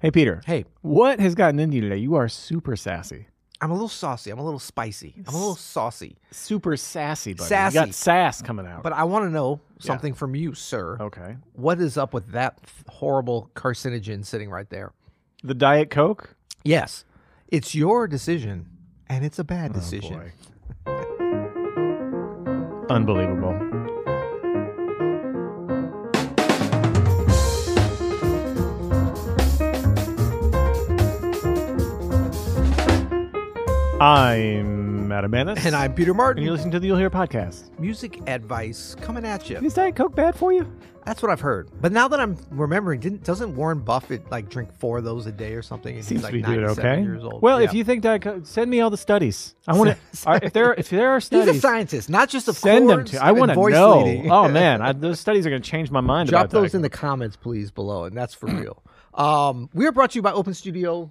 Hey, Peter. Hey, What has gotten into you today? You are super sassy. I'm a little saucy. I'm a little spicy. I'm a little saucy. Super sassy, buddy. Sassy. You got sass coming out. But I want to know something from you, sir. okay. What is up with that horrible carcinogen sitting right there? The Diet Coke? Yes, it's your decision, and it's a bad oh, decision. Boy. Unbelievable. I'm Adam Maness. and I'm Peter Martin. And you're listening to the You'll Hear podcast. Music advice coming at you. Is Diet Coke bad for you? That's what I've heard. But now that I'm remembering, didn't doesn't Warren Buffett like drink four of those a day or something? And Seems he's like to be doing 97 okay. years old. Well, if you think Diet Coke, send me all the studies. I want to. if there, if there are he's studies, a scientist, not just of send them chords to. I and want to voice know. leading. Oh man, I, those studies are going to change my mind. Drop about Diet those in the comments, please, below, and that's for real. Um, we are brought to you by Open Studio.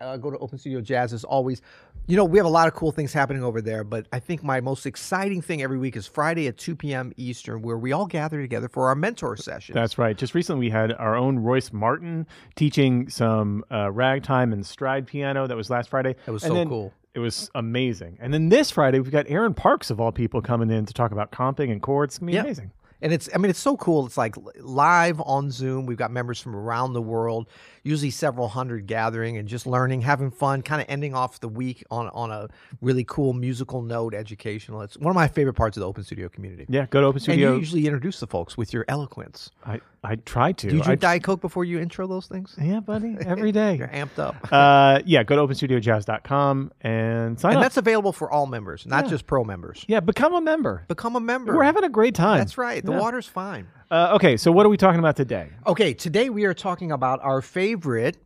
Uh, go to Open Studio Jazz as always. You know, we have a lot of cool things happening over there, but I think my most exciting thing every week is Friday at 2 p.m. Eastern, where we all gather together for our mentor session. That's right. Just recently, we had our own Royce Martin teaching some uh, ragtime and stride piano. That was last Friday. That was And so then cool. It was amazing. And then this Friday, we've got Aaron Parks of all people coming in to talk about comping and chords. It's gonna be Yeah. amazing. And it's, I mean, it's so cool. It's like live on Zoom. We've got members from around the world, usually several hundred gathering and just learning, having fun, kind of ending off the week on, on a really cool musical note, educational. It's one of my favorite parts of the Open Studio community. Yeah, go to Open Studio. And you usually introduce the folks with your eloquence. I I try to. Do you drink Diet Coke before you intro those things? yeah, buddy, every day. You're amped up. uh, yeah, go to openstudiojazz.com and sign and up. And that's available for all members, not just pro members. yeah, become a member. Become a member. We're having a great time. That's right. The Yeah. water's fine. Uh, okay, so what are we talking about today? Okay, today we are talking about our favorite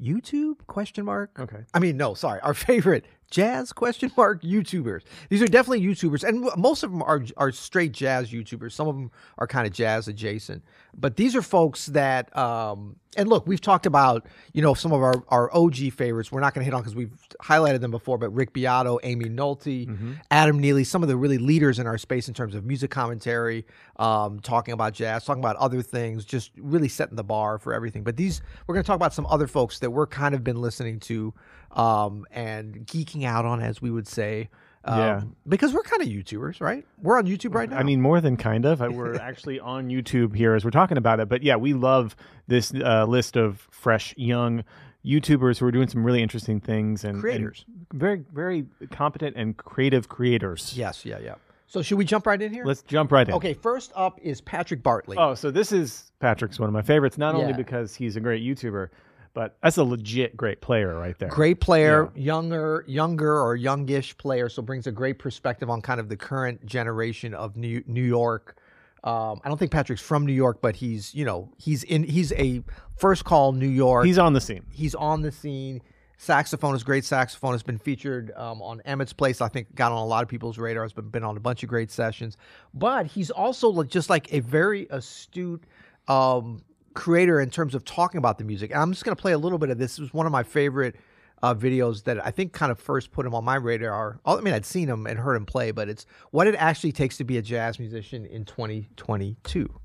YouTube question mark. Okay. I mean, no, sorry, our favorite jazz question mark YouTubers. These are definitely YouTubers, and most of them are are straight jazz YouTubers. Some of them are kind of jazz adjacent, but these are folks that. Um, and look, we've talked about you know some of our our OG favorites. We're not going to hit on because we've highlighted them before, but Rick Beato, Aimee Nolte, Adam Neely, some of the really leaders in our space in terms of music commentary, um, talking about jazz, talking about other things, just really setting the bar for everything. But these, we're going to talk about some other folks that we're kind of been listening to um, and geeking out on, as we would say. Um, Yeah. Because we're kind of YouTubers, right? We're on YouTube right now. I mean, more than kind of. I- We're actually on YouTube here as we're talking about it. But yeah, we love this uh, list of fresh, young YouTubers who are doing some really interesting things and and Creators. very, very competent and creative creators. yes, yeah, yeah. So should we jump right in here? Let's jump right in. okay, first up is Patrick Bartley. Oh, so this is Patrick's one of my favorites, not only because he's a great YouTuber, but that's a legit great player right there. Great player, younger, younger or youngish player, so brings a great perspective on kind of the current generation of New New York. Um, I don't think Patrick's from New York, but he's you know he's in he's a first call New York. He's on the scene. he's on the scene. Saxophonist, great saxophonist, been featured um, on Emmet's Place. I think got on a lot of people's radars, but been been on a bunch of great sessions, but he's also like, just like a very astute um, creator in terms of talking about the music. And I'm just going to play a little bit of this. This was one of my favorite uh, videos that I think kind of first put him on my radar. I mean, I'd seen him and heard him play, but it's what it actually takes to be a jazz musician in 2022.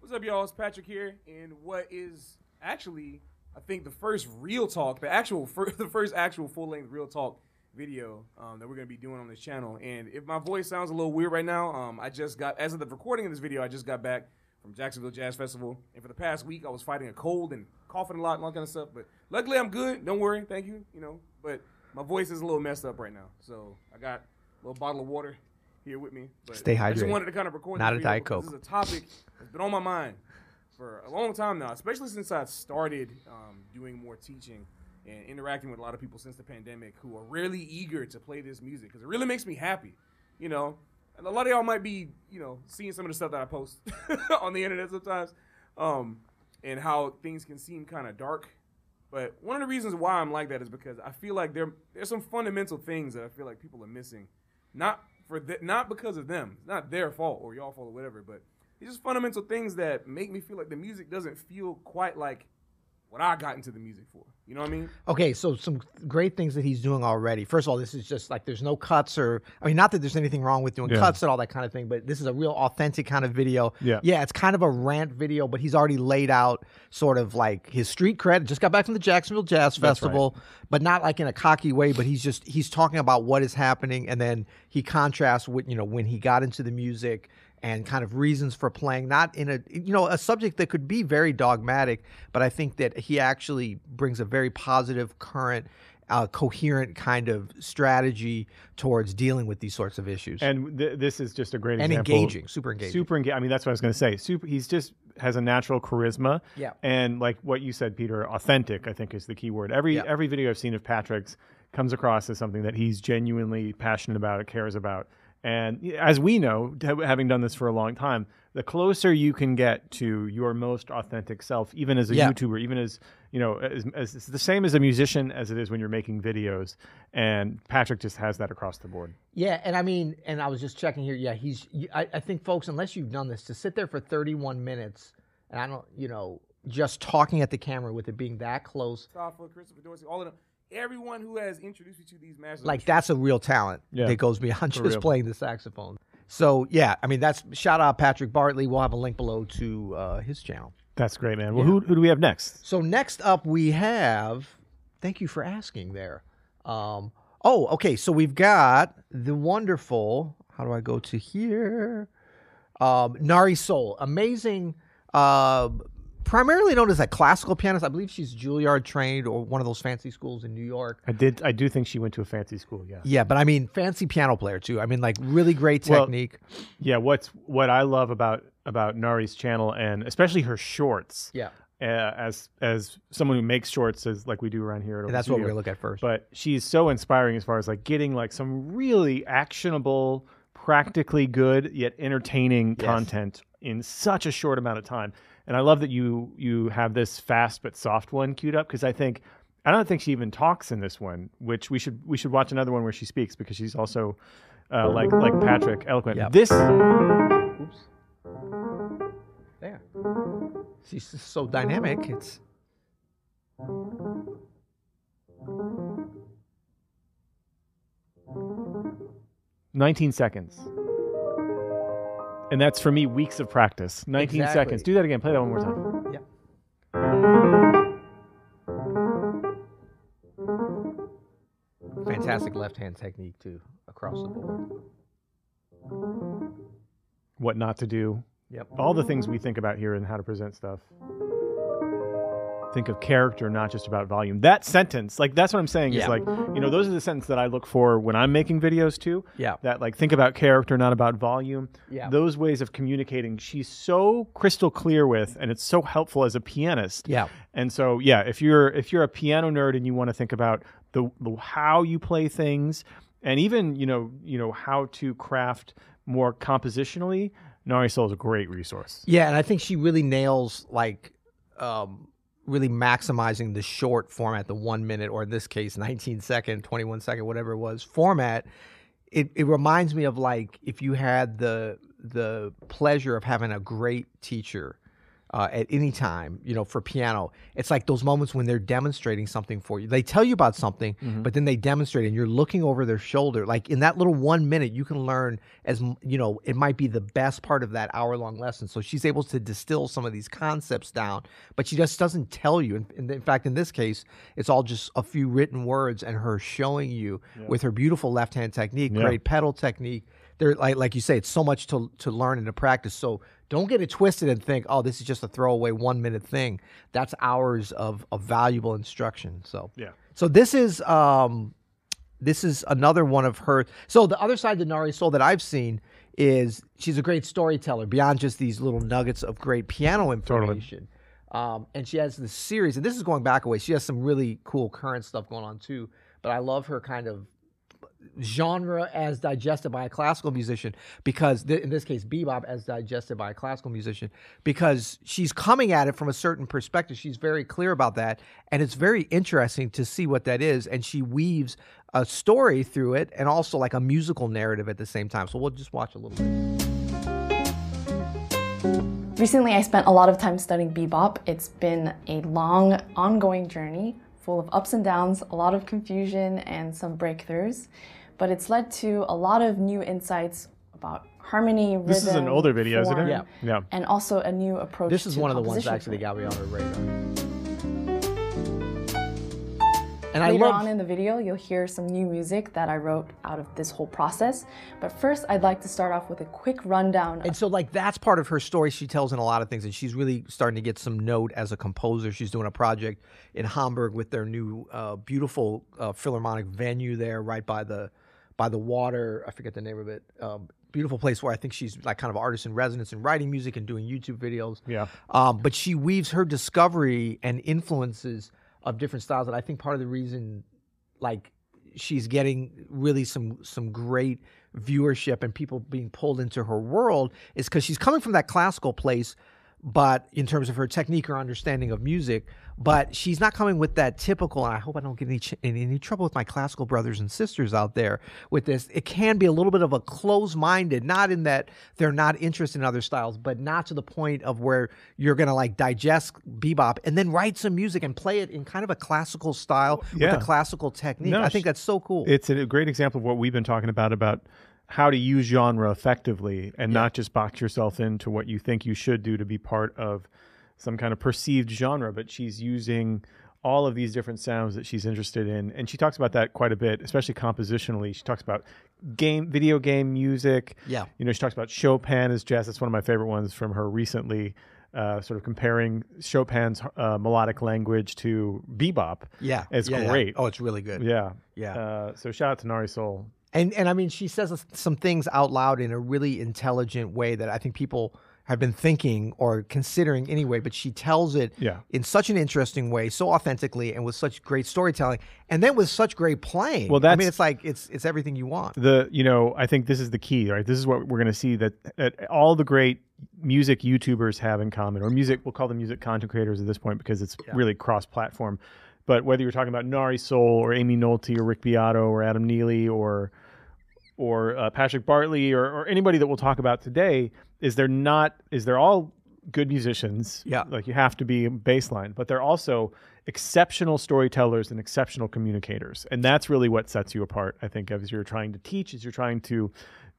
What's up, y'all? It's Patrick here, and what is actually, I think, the first real talk, the actual, fir- the first actual full length real talk video um, that we're gonna be doing on this channel. And if my voice sounds a little weird right now, um, I just got, as of the recording of this video, I just got back from Jacksonville Jazz Festival, and for the past week, I was fighting a cold and coughing a lot and all that kind of stuff. But luckily, I'm good. Don't worry. Thank you. You know, but my voice is a little messed up right now, so I got a little bottle of water here with me. But Stay I just wanted to kind of record Not this a Diet Coke. This is a topic that's been on my mind for a long time now, especially since I started um, doing more teaching and interacting with a lot of people since the pandemic who are really eager to play this music because it really makes me happy, you know. And a lot of y'all might be, you know, seeing some of the stuff that I post on the internet sometimes, um, and how things can seem kind of dark. But one of the reasons why I'm like that is because I feel like there there's some fundamental things that I feel like people are missing, not for th- not because of them, it's not their fault or y'all fault or whatever, but it's just fundamental things that make me feel like the music doesn't feel quite like what I got into the music for. You know what I mean? Okay, so some great things that he's doing already. First of all, this is just like there's no cuts or I mean, not that there's anything wrong with doing Yeah. cuts and all that kind of thing, but this is a real authentic kind of video. Yeah. yeah, it's kind of a rant video, but he's already laid out sort of like his street cred. Just got back from the Jacksonville Jazz That's right. Festival, but not like in a cocky way. But he's just he's talking about what is happening, and then he contrasts with you know when he got into the music and kind of reasons for playing not in a you know a subject that could be very dogmatic but i think that he actually brings a very positive current uh, coherent kind of strategy towards dealing with these sorts of issues And th- this is just a great and example. engaging super engaging Super engaging. I mean, that's what I was going to say. Super. He's just has a natural charisma. Yeah. And like what you said, Peter, authentic. I think is the key word. Every Yeah. every video I've seen of Patrick's comes across as something that he's genuinely passionate about, and cares about. And as we know, having done this for a long time, the closer you can get to your most authentic self, even as a Yeah. YouTuber, even as you know, as, as it's the same as a musician as it is when you're making videos. And Patrick just has that across the board. Yeah, and I mean, and I was just checking here. Yeah, he's. I think, folks, unless you've done this, to sit there for 31 minutes, and I don't, you know, just talking at the camera with it being that close, Mustafa, Christopher Dorsey, all of them. Everyone who has introduced me to these masters. like that's a real talent Yeah, that goes beyond for just real. playing the saxophone. So yeah, I mean, that's shout out Patrick Bartley. We'll have a link below to uh, his channel. That's great, man. Well, who, who do we have next? So next up we have. Thank you for asking there. Um, oh, okay. So we've got the wonderful. How do I go to here? Um, Nahre Sol, amazing. Uh, primarily known as a classical pianist. I believe she's Juilliard trained or one of those fancy schools in New York. I did. I do think she went to a fancy school. Yeah. Yeah, but I mean, fancy piano player too. I mean, like really great Well, technique. Yeah. What's what I love about about Nahre's channel and especially her shorts. yeah, Uh, as as someone who makes shorts, as like we do around here. At and that's what we're look at first. But she's so inspiring as far as like getting like some really actionable, practically good yet entertaining Yes. content in such a short amount of time. And I love that you you have this fast but soft one queued up because I think I don't think she even talks in this one, which we should we should watch another one where she speaks because she's also uh, like like Patrick eloquent. Yep. This Oops. There. She's just so dynamic. It's 19 seconds. And that's for me weeks of practice. 19 Exactly. seconds. Do that again. Play that one more time. yeah. Fantastic left hand technique too across the board. What not to do. Yep. All the things we think about here and how to present stuff. Think of character, not just about volume. That sentence, like that's what I'm saying, Yeah. is like, you know, those are the sentences that I look for when I'm making videos too. Yeah. That like think about character, not about volume. Yeah. Those ways of communicating, she's so crystal clear with, and it's so helpful as a pianist. Yeah. And so, yeah, if you're if you're a piano nerd and you want to think about the, the how you play things, and even you know you know how to craft more compositionally, Nahre Sol is a great resource. Yeah, and I think she really nails like um, really maximizing the short format, the one minute or in this case, 19 second, 21 second, whatever it was format. It, it reminds me of like if you had the the pleasure of having a great teacher uh, at any time, you know, for piano. It's like those moments when they're demonstrating something for you. They tell you about something, but then they demonstrate, and you're looking over their shoulder. Like in that little one minute, you can learn as you know, it might be the best part of that hour long lesson. So she's able to distill some of these concepts down, but she just doesn't tell you. In, in, in fact, in this case, it's all just a few written words and her showing you with her beautiful left hand technique, Yeah. great pedal technique. There, like like you say, it's so much to to learn and to practice. So don't get it twisted and think, oh, this is just a throwaway one minute thing. That's hours of, of valuable instruction. So Yeah. So this is um, this is another one of her. So the other side to Nahre Sol that I've seen is she's a great storyteller beyond just these little nuggets of great piano information. Um, and she has this series, and this is going back a way. She has some really cool current stuff going on too. But I love her kind of genre as digested by a classical musician because th- in this case bebop as digested by a classical musician because she's coming at it from a certain perspective. She's very clear about that. And it's very interesting to see what that is. And she weaves a story through it and also like a musical narrative at the same time. So we'll just watch a little bit. Recently, I spent a lot of time studying bebop. It's been a long, ongoing journey full of ups and downs, a lot of confusion, and some breakthroughs. But it's led to a lot of new insights about harmony, rhythm. This is an older video, isn't it? Yeah. Yeah. And also a new approach. This is to one of the ones composition actually to it. got me on her radar. And I Later love on in the video, you'll hear some new music that I wrote out of this whole process. But first, I'd like to start off with a quick rundown. And so, like, that's part of her story. She tells in a lot of things, and she's really starting to get some note as a composer. She's doing a project in Hamburg with their new uh, beautiful uh, philharmonic venue there, right by the by the water. I forget the name of it. Um, beautiful place where I think she's like kind of artist in residence and writing music and doing YouTube videos. Yeah. Um, but she weaves her discovery and influences of different styles. And I think part of the reason, like, she's getting really some some great viewership and people being pulled into her world is because she's coming from that classical place, but in terms of her technique or understanding of music, but she's not coming with that typical. And I hope I don't get any ch- in any trouble with my classical brothers and sisters out there with this. It can be a little bit of a closed-minded, not in that they're not interested in other styles, but not to the point of where you're gonna like digest bebop and then write some music and play it in kind of a classical style Yeah. with a classical technique. No, I think that's so cool. It's a great example of what we've been talking about about how to use genre effectively and not just box yourself into what you think you should do to be part of some kind of perceived genre, but she's using all of these different sounds that she's interested in. And she talks about that quite a bit especially compositionally. She talks about game video game music. Yeah. you know she talks about chopin as jazz. That's one of my favorite ones from her recently uh, sort of comparing chopin's uh, melodic language to bebop yeah, it's yeah, yeah. great. Oh, it's really good. yeah. Yeah. uh, so shout out to Nahre Sol And and I mean, she says some things out loud in a really intelligent way that I think people have been thinking or considering anyway. But she tells it Yeah. in such an interesting way, so authentically, and with such great storytelling, and then with such great playing. Well, that's, I mean, it's like it's it's everything you want. the you know i think this is the key right this is what we're going to see that, that all the great music youtubers have in common or music we'll call them music content creators at this point because it's really cross platform but whether you're talking about Nahre Sol or Aimee Nolte or rick beato or adam neely or or uh, patrick bartley or, or anybody that we'll talk about today is they're not is they're all good musicians. Yeah. like you have to be baseline but they're also exceptional storytellers and exceptional communicators. And that's really what sets you apart i think as you're trying to teach as you're trying to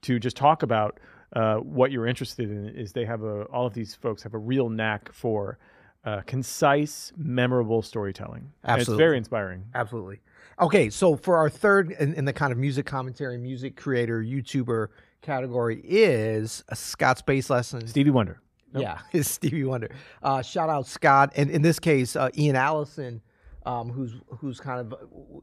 to just talk about uh, what you're interested in is they have a all of these folks have a real knack for uh, concise memorable storytelling. And it's very inspiring. Absolutely. Okay, so for our third in, in the kind of music commentary, music creator, YouTuber category is a Scott's bass lessons. stevie wonder Yeah, it's Stevie Wonder. Uh, shout out Scott, and in this case, uh, Ian Allison, um, who's who's kind of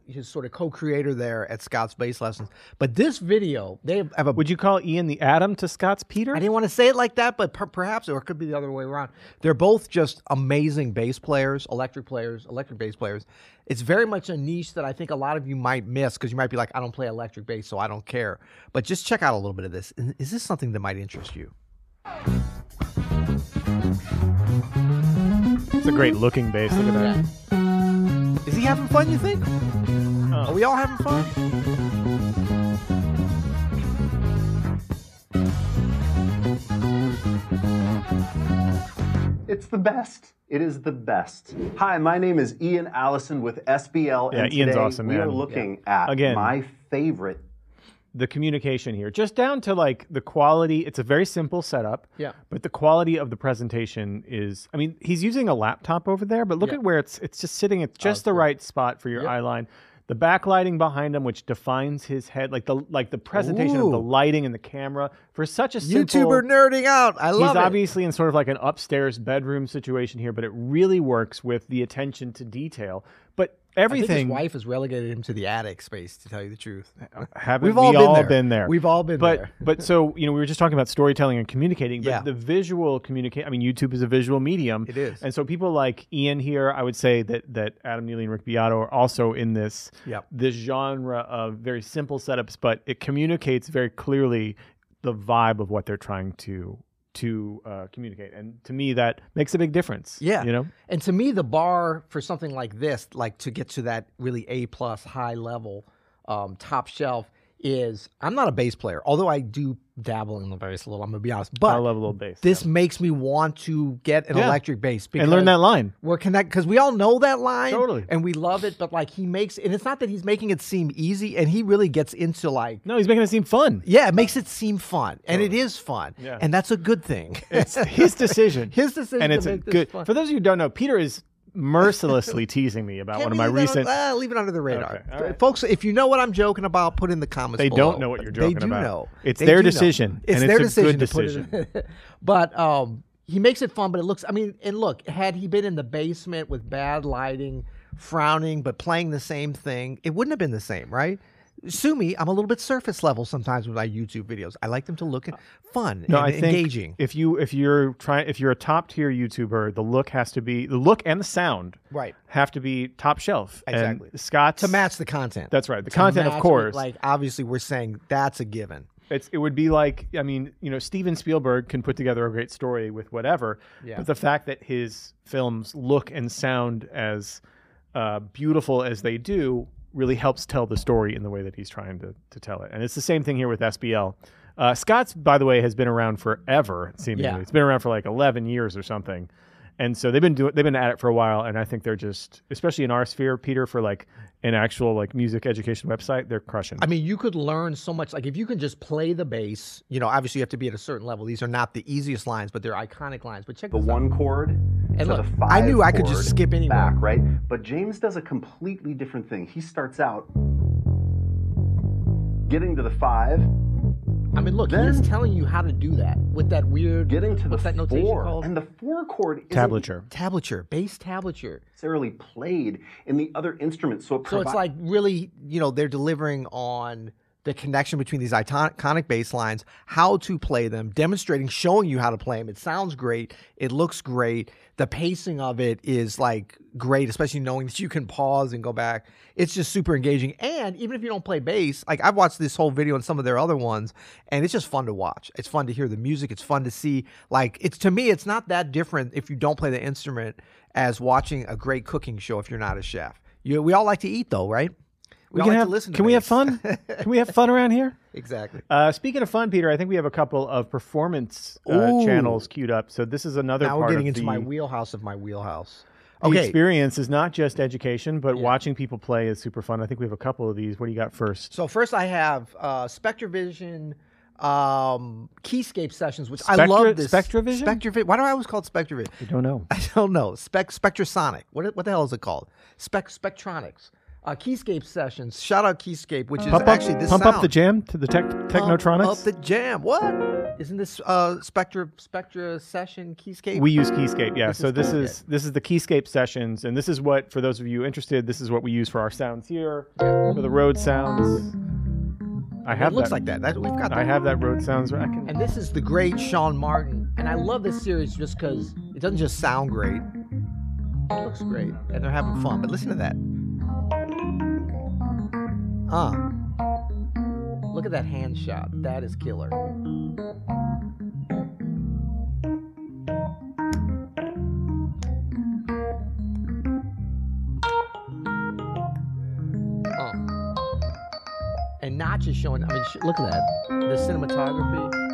his sort of co-creator there at Scott's Bass Lessons. But this video, they have a. would you call ian the adam to scott's peter I didn't want to say it like that, but per- perhaps, or it could be the other way around. They're both just amazing bass players, electric players, electric bass players. It's very much a niche that I think a lot of you might miss because you might be like, I don't play electric bass, so I don't care. But just check out a little bit of this. Is is this something that might interest you? it's a great looking bass look at that Is he having fun, you think? Oh. Are we all having fun? It's the best. It is the best. Hi, my name is Ian Allison with SBL, Yeah, and Ian's today awesome, we are man. looking at Again. my favorite the communication here, just down to like the quality. It's a very simple setup. Yeah. But the quality of the presentation is, I mean, he's using a laptop over there, but look Yeah. at where it's it's just sitting at just the right spot for your eye line. The backlighting behind him, which defines his head, like the like the presentation of the lighting and the camera for such a simple YouTuber nerding out. I love He's it. obviously in sort of like an upstairs bedroom situation here, but it really works with the attention to detail. But everything his wife has relegated him to the attic space. To tell you the truth, haven't We've all we been all there. been there? We've all been but, there. but so you know, we were just talking about storytelling and communicating. But Yeah. the visual communicate. I mean, YouTube is a visual medium. It is. and so people like Ian here, I would say that that Adam Neely and Rick Beato are also in this Yep. this genre of very simple setups, but it communicates very clearly the vibe of what they're trying to to uh, communicate. And to me, that makes a big difference. Yeah. you know. And to me, the bar for something like this, like to get to that really A plus high level, um, top shelf, is I'm not a bass player, although I do dabble in the bass a little. I'm gonna be honest, but I love a little bass. this makes me want to get an Yeah. electric bass and learn that line. We're connect because we all know that line, Totally. and we love it. But like he makes, and it's not that he's making it seem easy, and he really gets into like No, he's making it seem fun. yeah, it makes it seem fun, and it is fun, Yeah. and that's a good thing. It's his decision. His decision and it's a good. fun. For those of you who don't know, Peter is mercilessly teasing me about Can't one of my recent. on- ah, leave it under the radar, Okay, right. folks. If you know what I'm joking about, put in the comments. They below. don't know what you're joking They joking do about. know. It's They their do know. decision, It's and their it's a good decision. put it in. but um, he makes it fun. But it looks. I mean, and look, had he been in the basement with bad lighting, frowning, but playing the same thing, it wouldn't have been the same, right? Sue me, I'm a little bit surface level sometimes with my YouTube videos. I like them to look fun No, and I think engaging. if you if you're trying if you're a top tier YouTuber, the look has to be the look and the sound Right. have to be top shelf. Exactly. And Scott's to match the content. That's right. The To content, of course. what- like obviously, we're saying that's a given. It's, it would be like I mean, you know, Steven Spielberg can put together a great story with whatever, Yeah. but the fact that his films look and sound as uh, beautiful as they do really helps tell the story in the way that he's trying to, to tell it. And it's the same thing here with SBL. Uh, Scott's, by the way, has been around forever. Seemingly, Yeah. it's been around for like eleven years or something. And so they've been doing they've been at it for a while, and I think they're just, especially in our sphere, Peter, for like an actual like music education website, they're crushing. I mean, you could learn so much. Like if you can just play the bass, you know, obviously you have to be at a certain level. These are not the easiest lines, but they're iconic lines. But check the this out. one chord And to look, the five I knew I could just skip anywhere. back, right? But James does a completely different thing. He starts out getting to the five, I mean, look, Then- he's telling you how to do that with that weird. getting to the what's that notation four, called? and the four chord isn't Tablature. tablature, bass tablature. necessarily played in the other instruments. So, it So it's like really, you know, they're delivering on the connection between these iconic bass lines, how to play them, demonstrating, showing you how to play them. It sounds great. It looks great. The pacing of it is like great, especially knowing that you can pause and go back. It's just super engaging. And even if you don't play bass, like I've watched this whole video and some of their other ones, and it's just fun to watch. It's fun to hear the music. It's fun to see. Like it's to me, it's not that different if you don't play the instrument as watching a great cooking show if you're not a chef. You, we all like to eat though, right? We, can like have, to listen. To can we have fun? can we have fun around here? exactly. Uh, speaking of fun, Peter, I think we have a couple of performance uh, channels queued up. So this is another Now part we're getting of into the, my wheelhouse of my wheelhouse. the Okay, experience. Is not just education, but watching people play is super fun. I think we have a couple of these. What do you got first? so first I have uh, SpectraVision um, Keyscape sessions, which I love. This SpectraVision? SpectraVision. Why do I always call it Spectrovision? I don't know. I don't know. Spec Spectrasonic. What what the hell is it called? Spec Spectronics. Uh, Keyscape sessions. Shout out Keyscape, which is Pump up, actually this pump up the jam to the tech, Technotronics. Pump up the jam. What? Isn't this uh Spectra Spectra session Keyscape? we use Keyscape, yeah. This so is this Keyscape. is this is the Keyscape sessions, and this is what for those of you interested, this is what we use for our sounds here for the road sounds. I have it looks that. like that. that. We've got that. I have that road sounds. I can, And this is the great Shawn Martin. And I love this series just because it doesn't just sound great, it looks great. And they're having fun. But listen to that. Uh. Look at that hand shot. That is killer. Uh. And not just showing, I mean, look at that. The cinematography.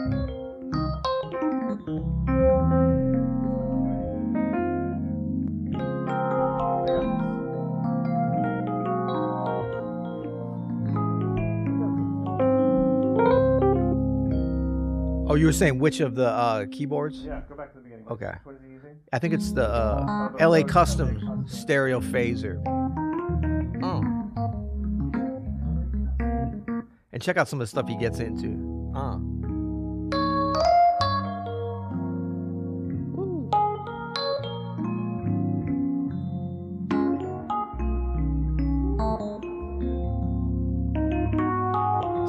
Oh, you were saying which of the uh, keyboards? yeah, go back to the beginning. Okay. What is he using? I think it's the uh, LA Custom Stereo Phaser. Oh. And check out some of the stuff he gets into. Uh.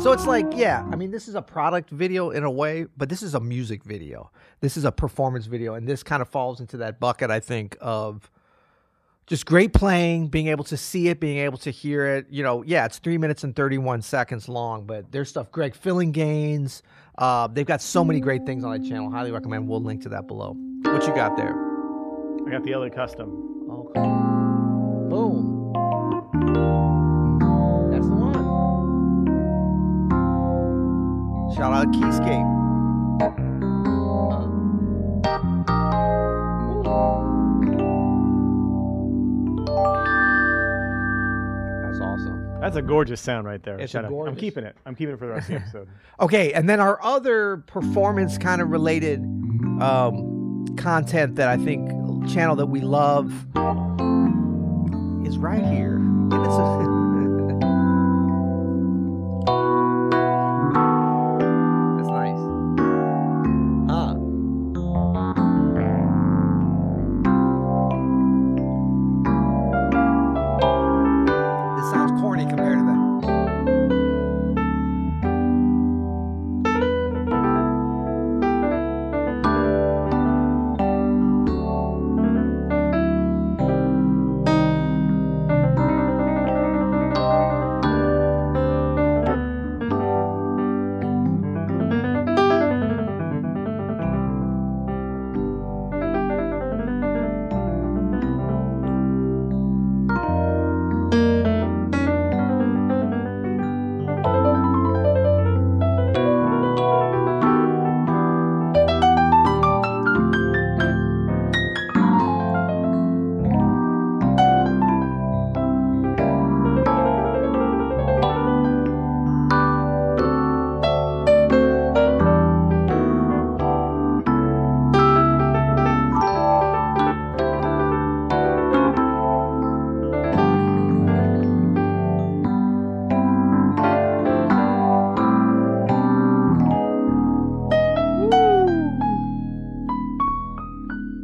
So it's like, yeah, I mean, this is a product video in a way, but this is a music video. This is a performance video, and this kind of falls into that bucket, I think, of just great playing, being able to see it, being able to hear it. You know, yeah, it's three minutes and 31 seconds long, but there's stuff, Greg Phillinganes. Uh, they've got so many great things on that channel. Highly recommend. We'll link to that below. What you got there? I got the LA Custom. Okay. Shout out Keyscape. That's awesome. That's a gorgeous sound right there. It's Shout a out. I'm keeping it. I'm keeping it for the rest of the episode. Okay, and then our other performance kind of related um, content that I think channel that we love is right here. And it's a-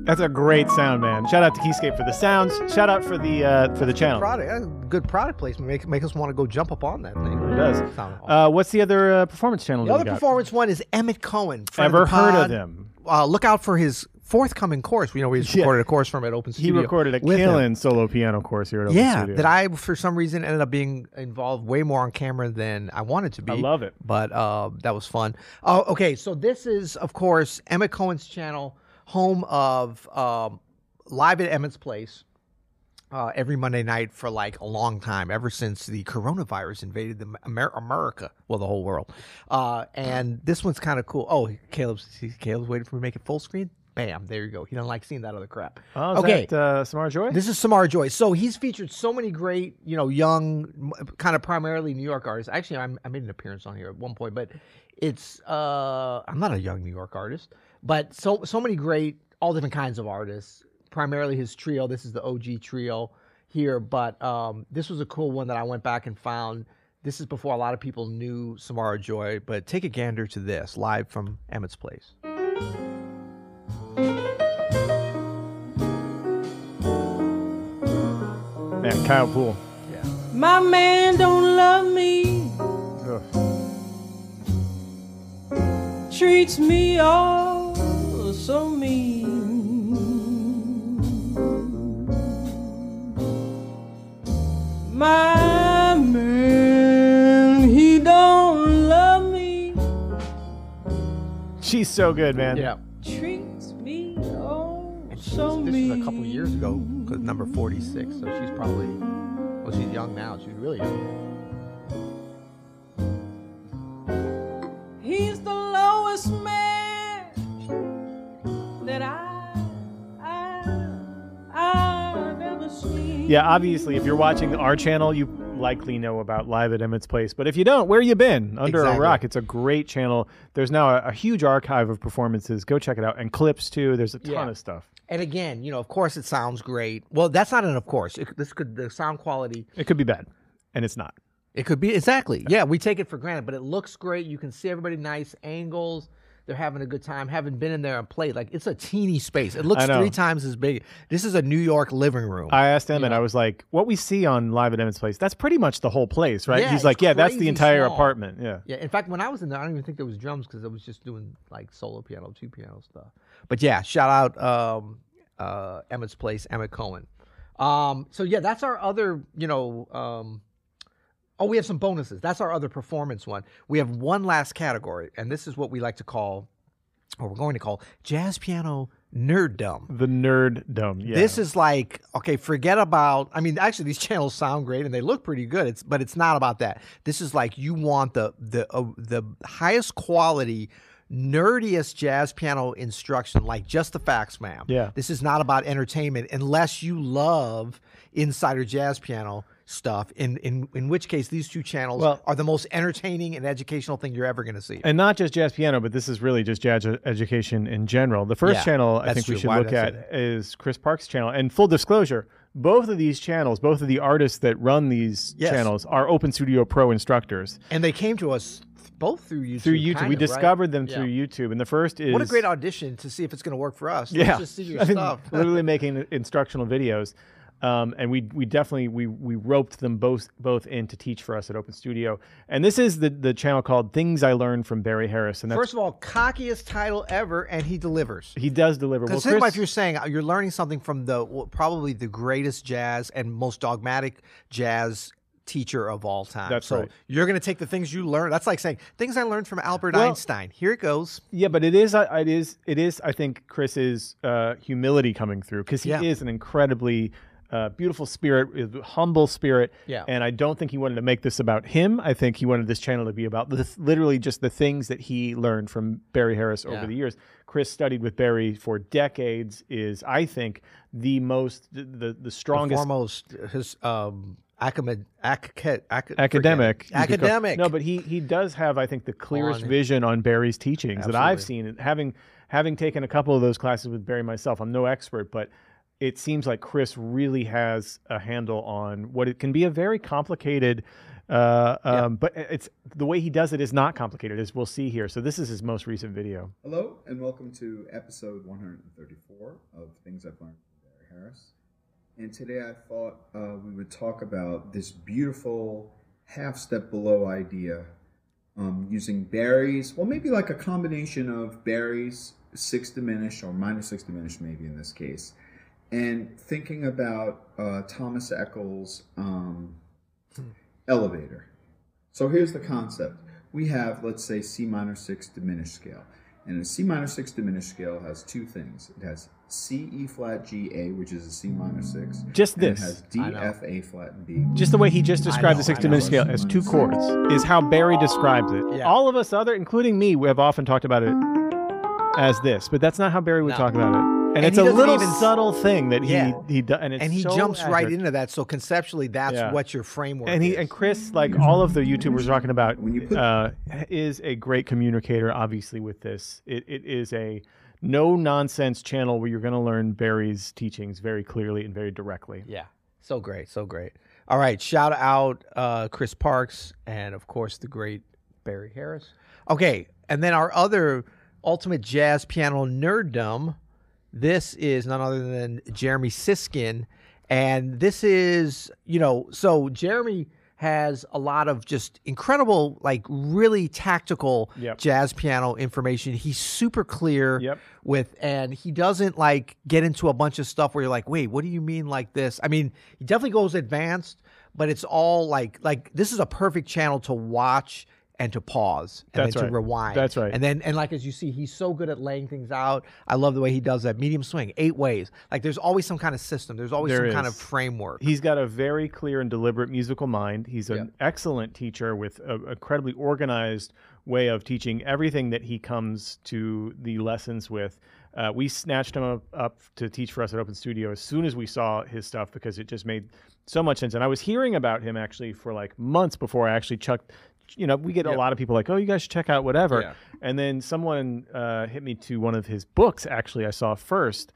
That's a great sound, man. Shout out to Keyscape for the sounds. Shout out for the uh, for the channel. product, uh, good product placement. Make make us want to go jump up on that thing. It does. Uh, what's the other uh, performance channel? the other performance one is Emmet Cohen. Ever the heard of him? Uh, look out for his forthcoming course. You know, we Yeah. recorded a course from at Open Studio. He recorded a killing solo piano course here at Open Yeah, Studio. that I for some reason ended up being involved way more on camera than I wanted to be. I love it. but uh, that was fun. Oh, okay. So this is, of course, Emmet Cohen's channel, home of um, live at Emmet's Place. Uh, every Monday night for like a long time, ever since the coronavirus invaded the Amer- America, well, the whole world. Uh, and this one's kind of cool. Oh, Caleb's Caleb's waiting for me to make it full screen. Bam, there you go. He doesn't like seeing that other crap. Oh, is okay, that uh, Samara Joy? this is Samara Joy. So he's featured so many great, you know, young, m- kind of primarily New York artists. Actually, I'm, I made an appearance on here at one point, but it's uh, I'm not a young New York artist, but so so many great, all different kinds of artists. Primarily his trio. This is the OG trio here, but um, this was a cool one that I went back and found. This is before a lot of people knew Samara Joy, but take a gander to this live from Emmet's Place. Man, Kyle Poole. My man don't love me, Ugh. treats me all so mean. My man, he don't love me, She's so good, man. treats this mean. was a couple years ago because number 46. So she's probably, well, she's young now. She's really young. He's the lowest man that I, I, I've ever seen. Yeah, obviously, if you're watching our channel, you likely know about Live at Emmet's Place. But if you don't, where you been? Under a rock. It's a great channel. There's now a, a huge archive of performances. Go check it out. And clips, too. There's a ton Yeah. of stuff. And again, you know, of course, it sounds great. Well, that's not an of course. It, this could the sound quality. It could be bad, and it's not. It could be exactly. Yeah, we take it for granted, but it looks great. You can see everybody nice angles. They're having a good time. Having been in there and played, like it's a teeny space. It looks three times as big. This is a New York living room. I asked him, and I was like, "What we see on Live at Emmet's Place? That's pretty much the whole place, right?" Yeah, He's like, "Yeah, that's the entire small. apartment." Yeah. Yeah, in fact, when I was in there, I don't even think there was drums because I was just doing like solo piano, two piano stuff. But yeah, shout out um, uh, Emmet's Place, Emmet Cohen. Um, so yeah, that's our other, you know. Um, oh, we have some bonuses. That's our other performance one. We have one last category, and this is what we like to call or we're going to call jazz piano nerddom. The nerd dome. Yeah. This is like okay, forget about. I mean, actually, these channels sound great and they look pretty good. It's but it's not about that. This is like you want the the uh, the highest quality, nerdiest jazz piano instruction, like just the facts, ma'am. Yeah. This is not about entertainment unless you love insider jazz piano stuff. In in in which case, these two channels Well- are the most entertaining and educational thing you're ever going to see. and not just jazz piano, but this is really just jazz education in general. The first Yeah, channel I think we should Why look at is Chris Parks' channel. And full disclosure, both of these channels, both of the artists that run these Yes. channels are Open Studio Pro instructors And they came to us both through YouTube. through YouTube. we of, right? discovered them Yeah. through YouTube, and the first is What a great audition to see if it's going to work for us. yeah, Let's just see your I mean, stuff. literally making instructional videos. Um, and we we definitely we we roped them both both in to teach for us at Open Studio. And this is the the channel called Things I Learned from Barry Harris. And that's, First of all, cockiest title ever, and he delivers. he does deliver. Well, Because Chris- if you're saying uh, you're learning something from the probably the greatest jazz and most dogmatic jazz teacher of all time. That's so right. you're going to take the things you learn. That's like saying things I learned from Albert Well- Einstein. Here it goes. Yeah, but it is. uh, It is. It is. I think Chris's uh, humility coming through because he Yeah. is an incredibly uh, beautiful spirit, humble spirit. Yeah. And I don't think he wanted to make this about him. I think he wanted this channel to be about this, literally just the things that he learned from Barry Harris over Yeah. the years. Chris studied with Barry for decades. Is I think the most the the, the The strongest foremost his um academic ac- ac- academic. forget you it. could call- academic. No, but he he does have, I think, the clearest On- vision on Barry's teachings that I've Absolutely. seen. Having having taken a couple of those classes with Barry myself, I'm no expert, but it seems like Chris really has a handle on what it can be a very complicated. Uh, um, But it's the way he does it is not complicated, as we'll see here. So this is his most recent video. Hello, and welcome to episode 134 of Things I've Learned from Barry Harris. And today I thought uh, we would talk about this beautiful half step below idea um, using Barry's, well, maybe like a combination of Barry's six diminished or minor six diminished, maybe in this case, and thinking about uh, Thomas Eccles' um, elevator. So here's the concept. We have, let's say, C minor 6 diminished scale. And a C minor 6 diminished scale has two things. It has C, E flat, G, A, which is a C minor 6. Just and this. It has D, I know. F, A flat, and B. Just the way he just described know, the six diminished scale as two chords is how Barry describes it. Yeah. All of us other, including me, we have often talked about it as this, but that's not how Barry would No. talk about it. And, And it's a little even- subtle thing that he Yeah. he does, and and he so jumps right into that. So conceptually, that's Yeah. what your framework And he is. and Chris, like all of the YouTubers talking about, When you put- uh, is a great communicator. Obviously, with this, it, it is a no nonsense channel where you're going to learn Barry's teachings very clearly and very directly. Yeah. So great. So great. All right. Shout out uh, Chris Parks and, of course, the great Barry Harris. Okay. And then our other ultimate jazz piano nerddom. This is none other than Jeremy Siskind. And this is, you know, so Jeremy has a lot of just incredible, like really tactical Yep. jazz piano information. He's super clear Yep. with, and he doesn't like get into a bunch of stuff where you're like, wait, what do you mean like this? I mean, he definitely goes advanced, but it's all like, like this is a perfect channel to watch and to pause and That's then right. to rewind. That's right. And then, and like as you see, he's so good at laying things out. I love the way he does that medium swing, eight ways. Like there's always some kind of system. There's always There some kind of framework. He's got a very clear and deliberate musical mind. He's an Yep. excellent teacher with an incredibly organized way of teaching everything that he comes to the lessons with. Uh, we snatched him up, up to teach for us at Open Studio as soon as we saw his stuff because it just made so much sense. And I was hearing about him actually for like months before I actually chucked. You know, we get a lot of people like, "Oh, you guys should check out whatever," Yeah. and then someone uh, hit me to one of his books. Actually, I saw first,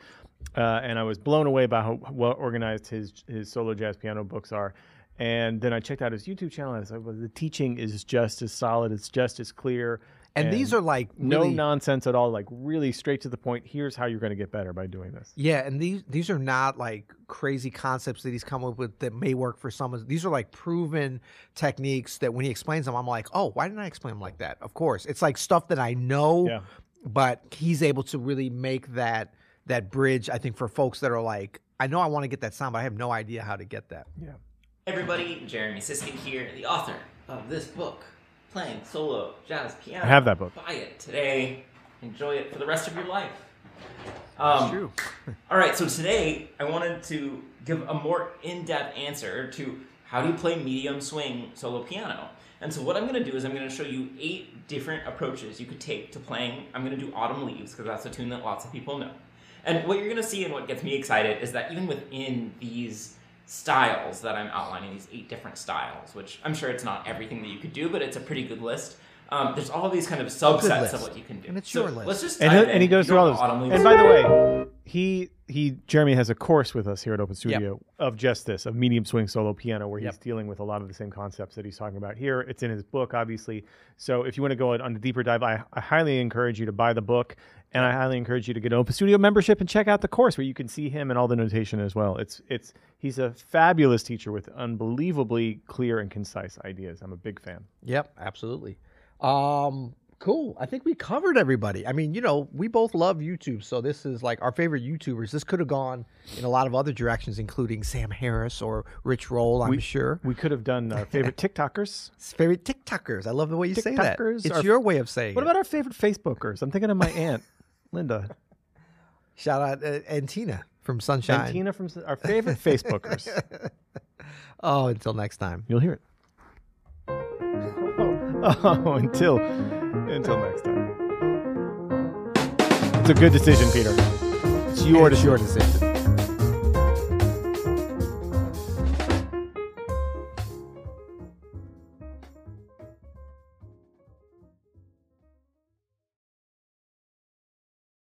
uh, and I was blown away by how well organized his his solo jazz piano books are. And then I checked out his YouTube channel, and I was like, "Well, the teaching is just as solid. It's just as clear." And these are like no nonsense at all. Like really straight to the point. Here's how you're going to get better by doing this. Yeah, and these these are not like crazy concepts that he's come up with that may work for some. These are like proven techniques that when he explains them, I'm like, oh, why didn't I explain them like that? Of course, it's like stuff that I know, Yeah. but he's able to really make that that bridge. I think for folks that are like, I know I want to get that sound, but I have no idea how to get that. Yeah. everybody, Jeremy Siskind here, the author of this book, Playing Solo Jazz Piano. I have that book. Buy it today. enjoy it for the rest of your life. Um, true. all right, so today I wanted to give a more in-depth answer to how do you play medium swing solo piano. And so what I'm going to do is I'm going to show you eight different approaches you could take to playing. I'm going to do Autumn Leaves because that's a tune that lots of people know. And what you're going to see and what gets me excited is that even within these styles that I'm outlining, these eight different styles, which I'm sure it's not everything that you could do, but it's a pretty good list. Um, there's all these kind of subsets of what you can do. And it's so your list. Let's just and, he, and he goes through all know those. Autumn Leaves And by the way, he he Jeremy has a course with us here at Open Studio of just this of medium swing solo piano, where he's Yep. dealing with a lot of the same concepts that he's talking about here. It's in his book, obviously. So if you want to go on a deeper dive, I, I highly encourage you to buy the book, and I highly encourage you to get an Open Studio membership and check out the course where you can see him and all the notation as well. It's it's he's a fabulous teacher with unbelievably clear and concise ideas. I'm a big fan. Yep, absolutely. Um, cool. I think we covered everybody. I mean, you know, we both love YouTube, so this is like our favorite YouTubers. This could have gone in a lot of other directions, including Sam Harris or Rich Roll. I'm We- sure. We could have done our favorite TikTokers. Favorite TikTokers. I love the way you say that. TikTokers It's are- your way of saying What it. about our favorite Facebookers? I'm thinking of my aunt, Linda. Shout out uh, and Tina from Sunshine. And Tina from our favorite Facebookers. Oh, until next time. You'll hear it. Oh, until until next time. It's a good decision, Peter. It's your It's decision. your decision.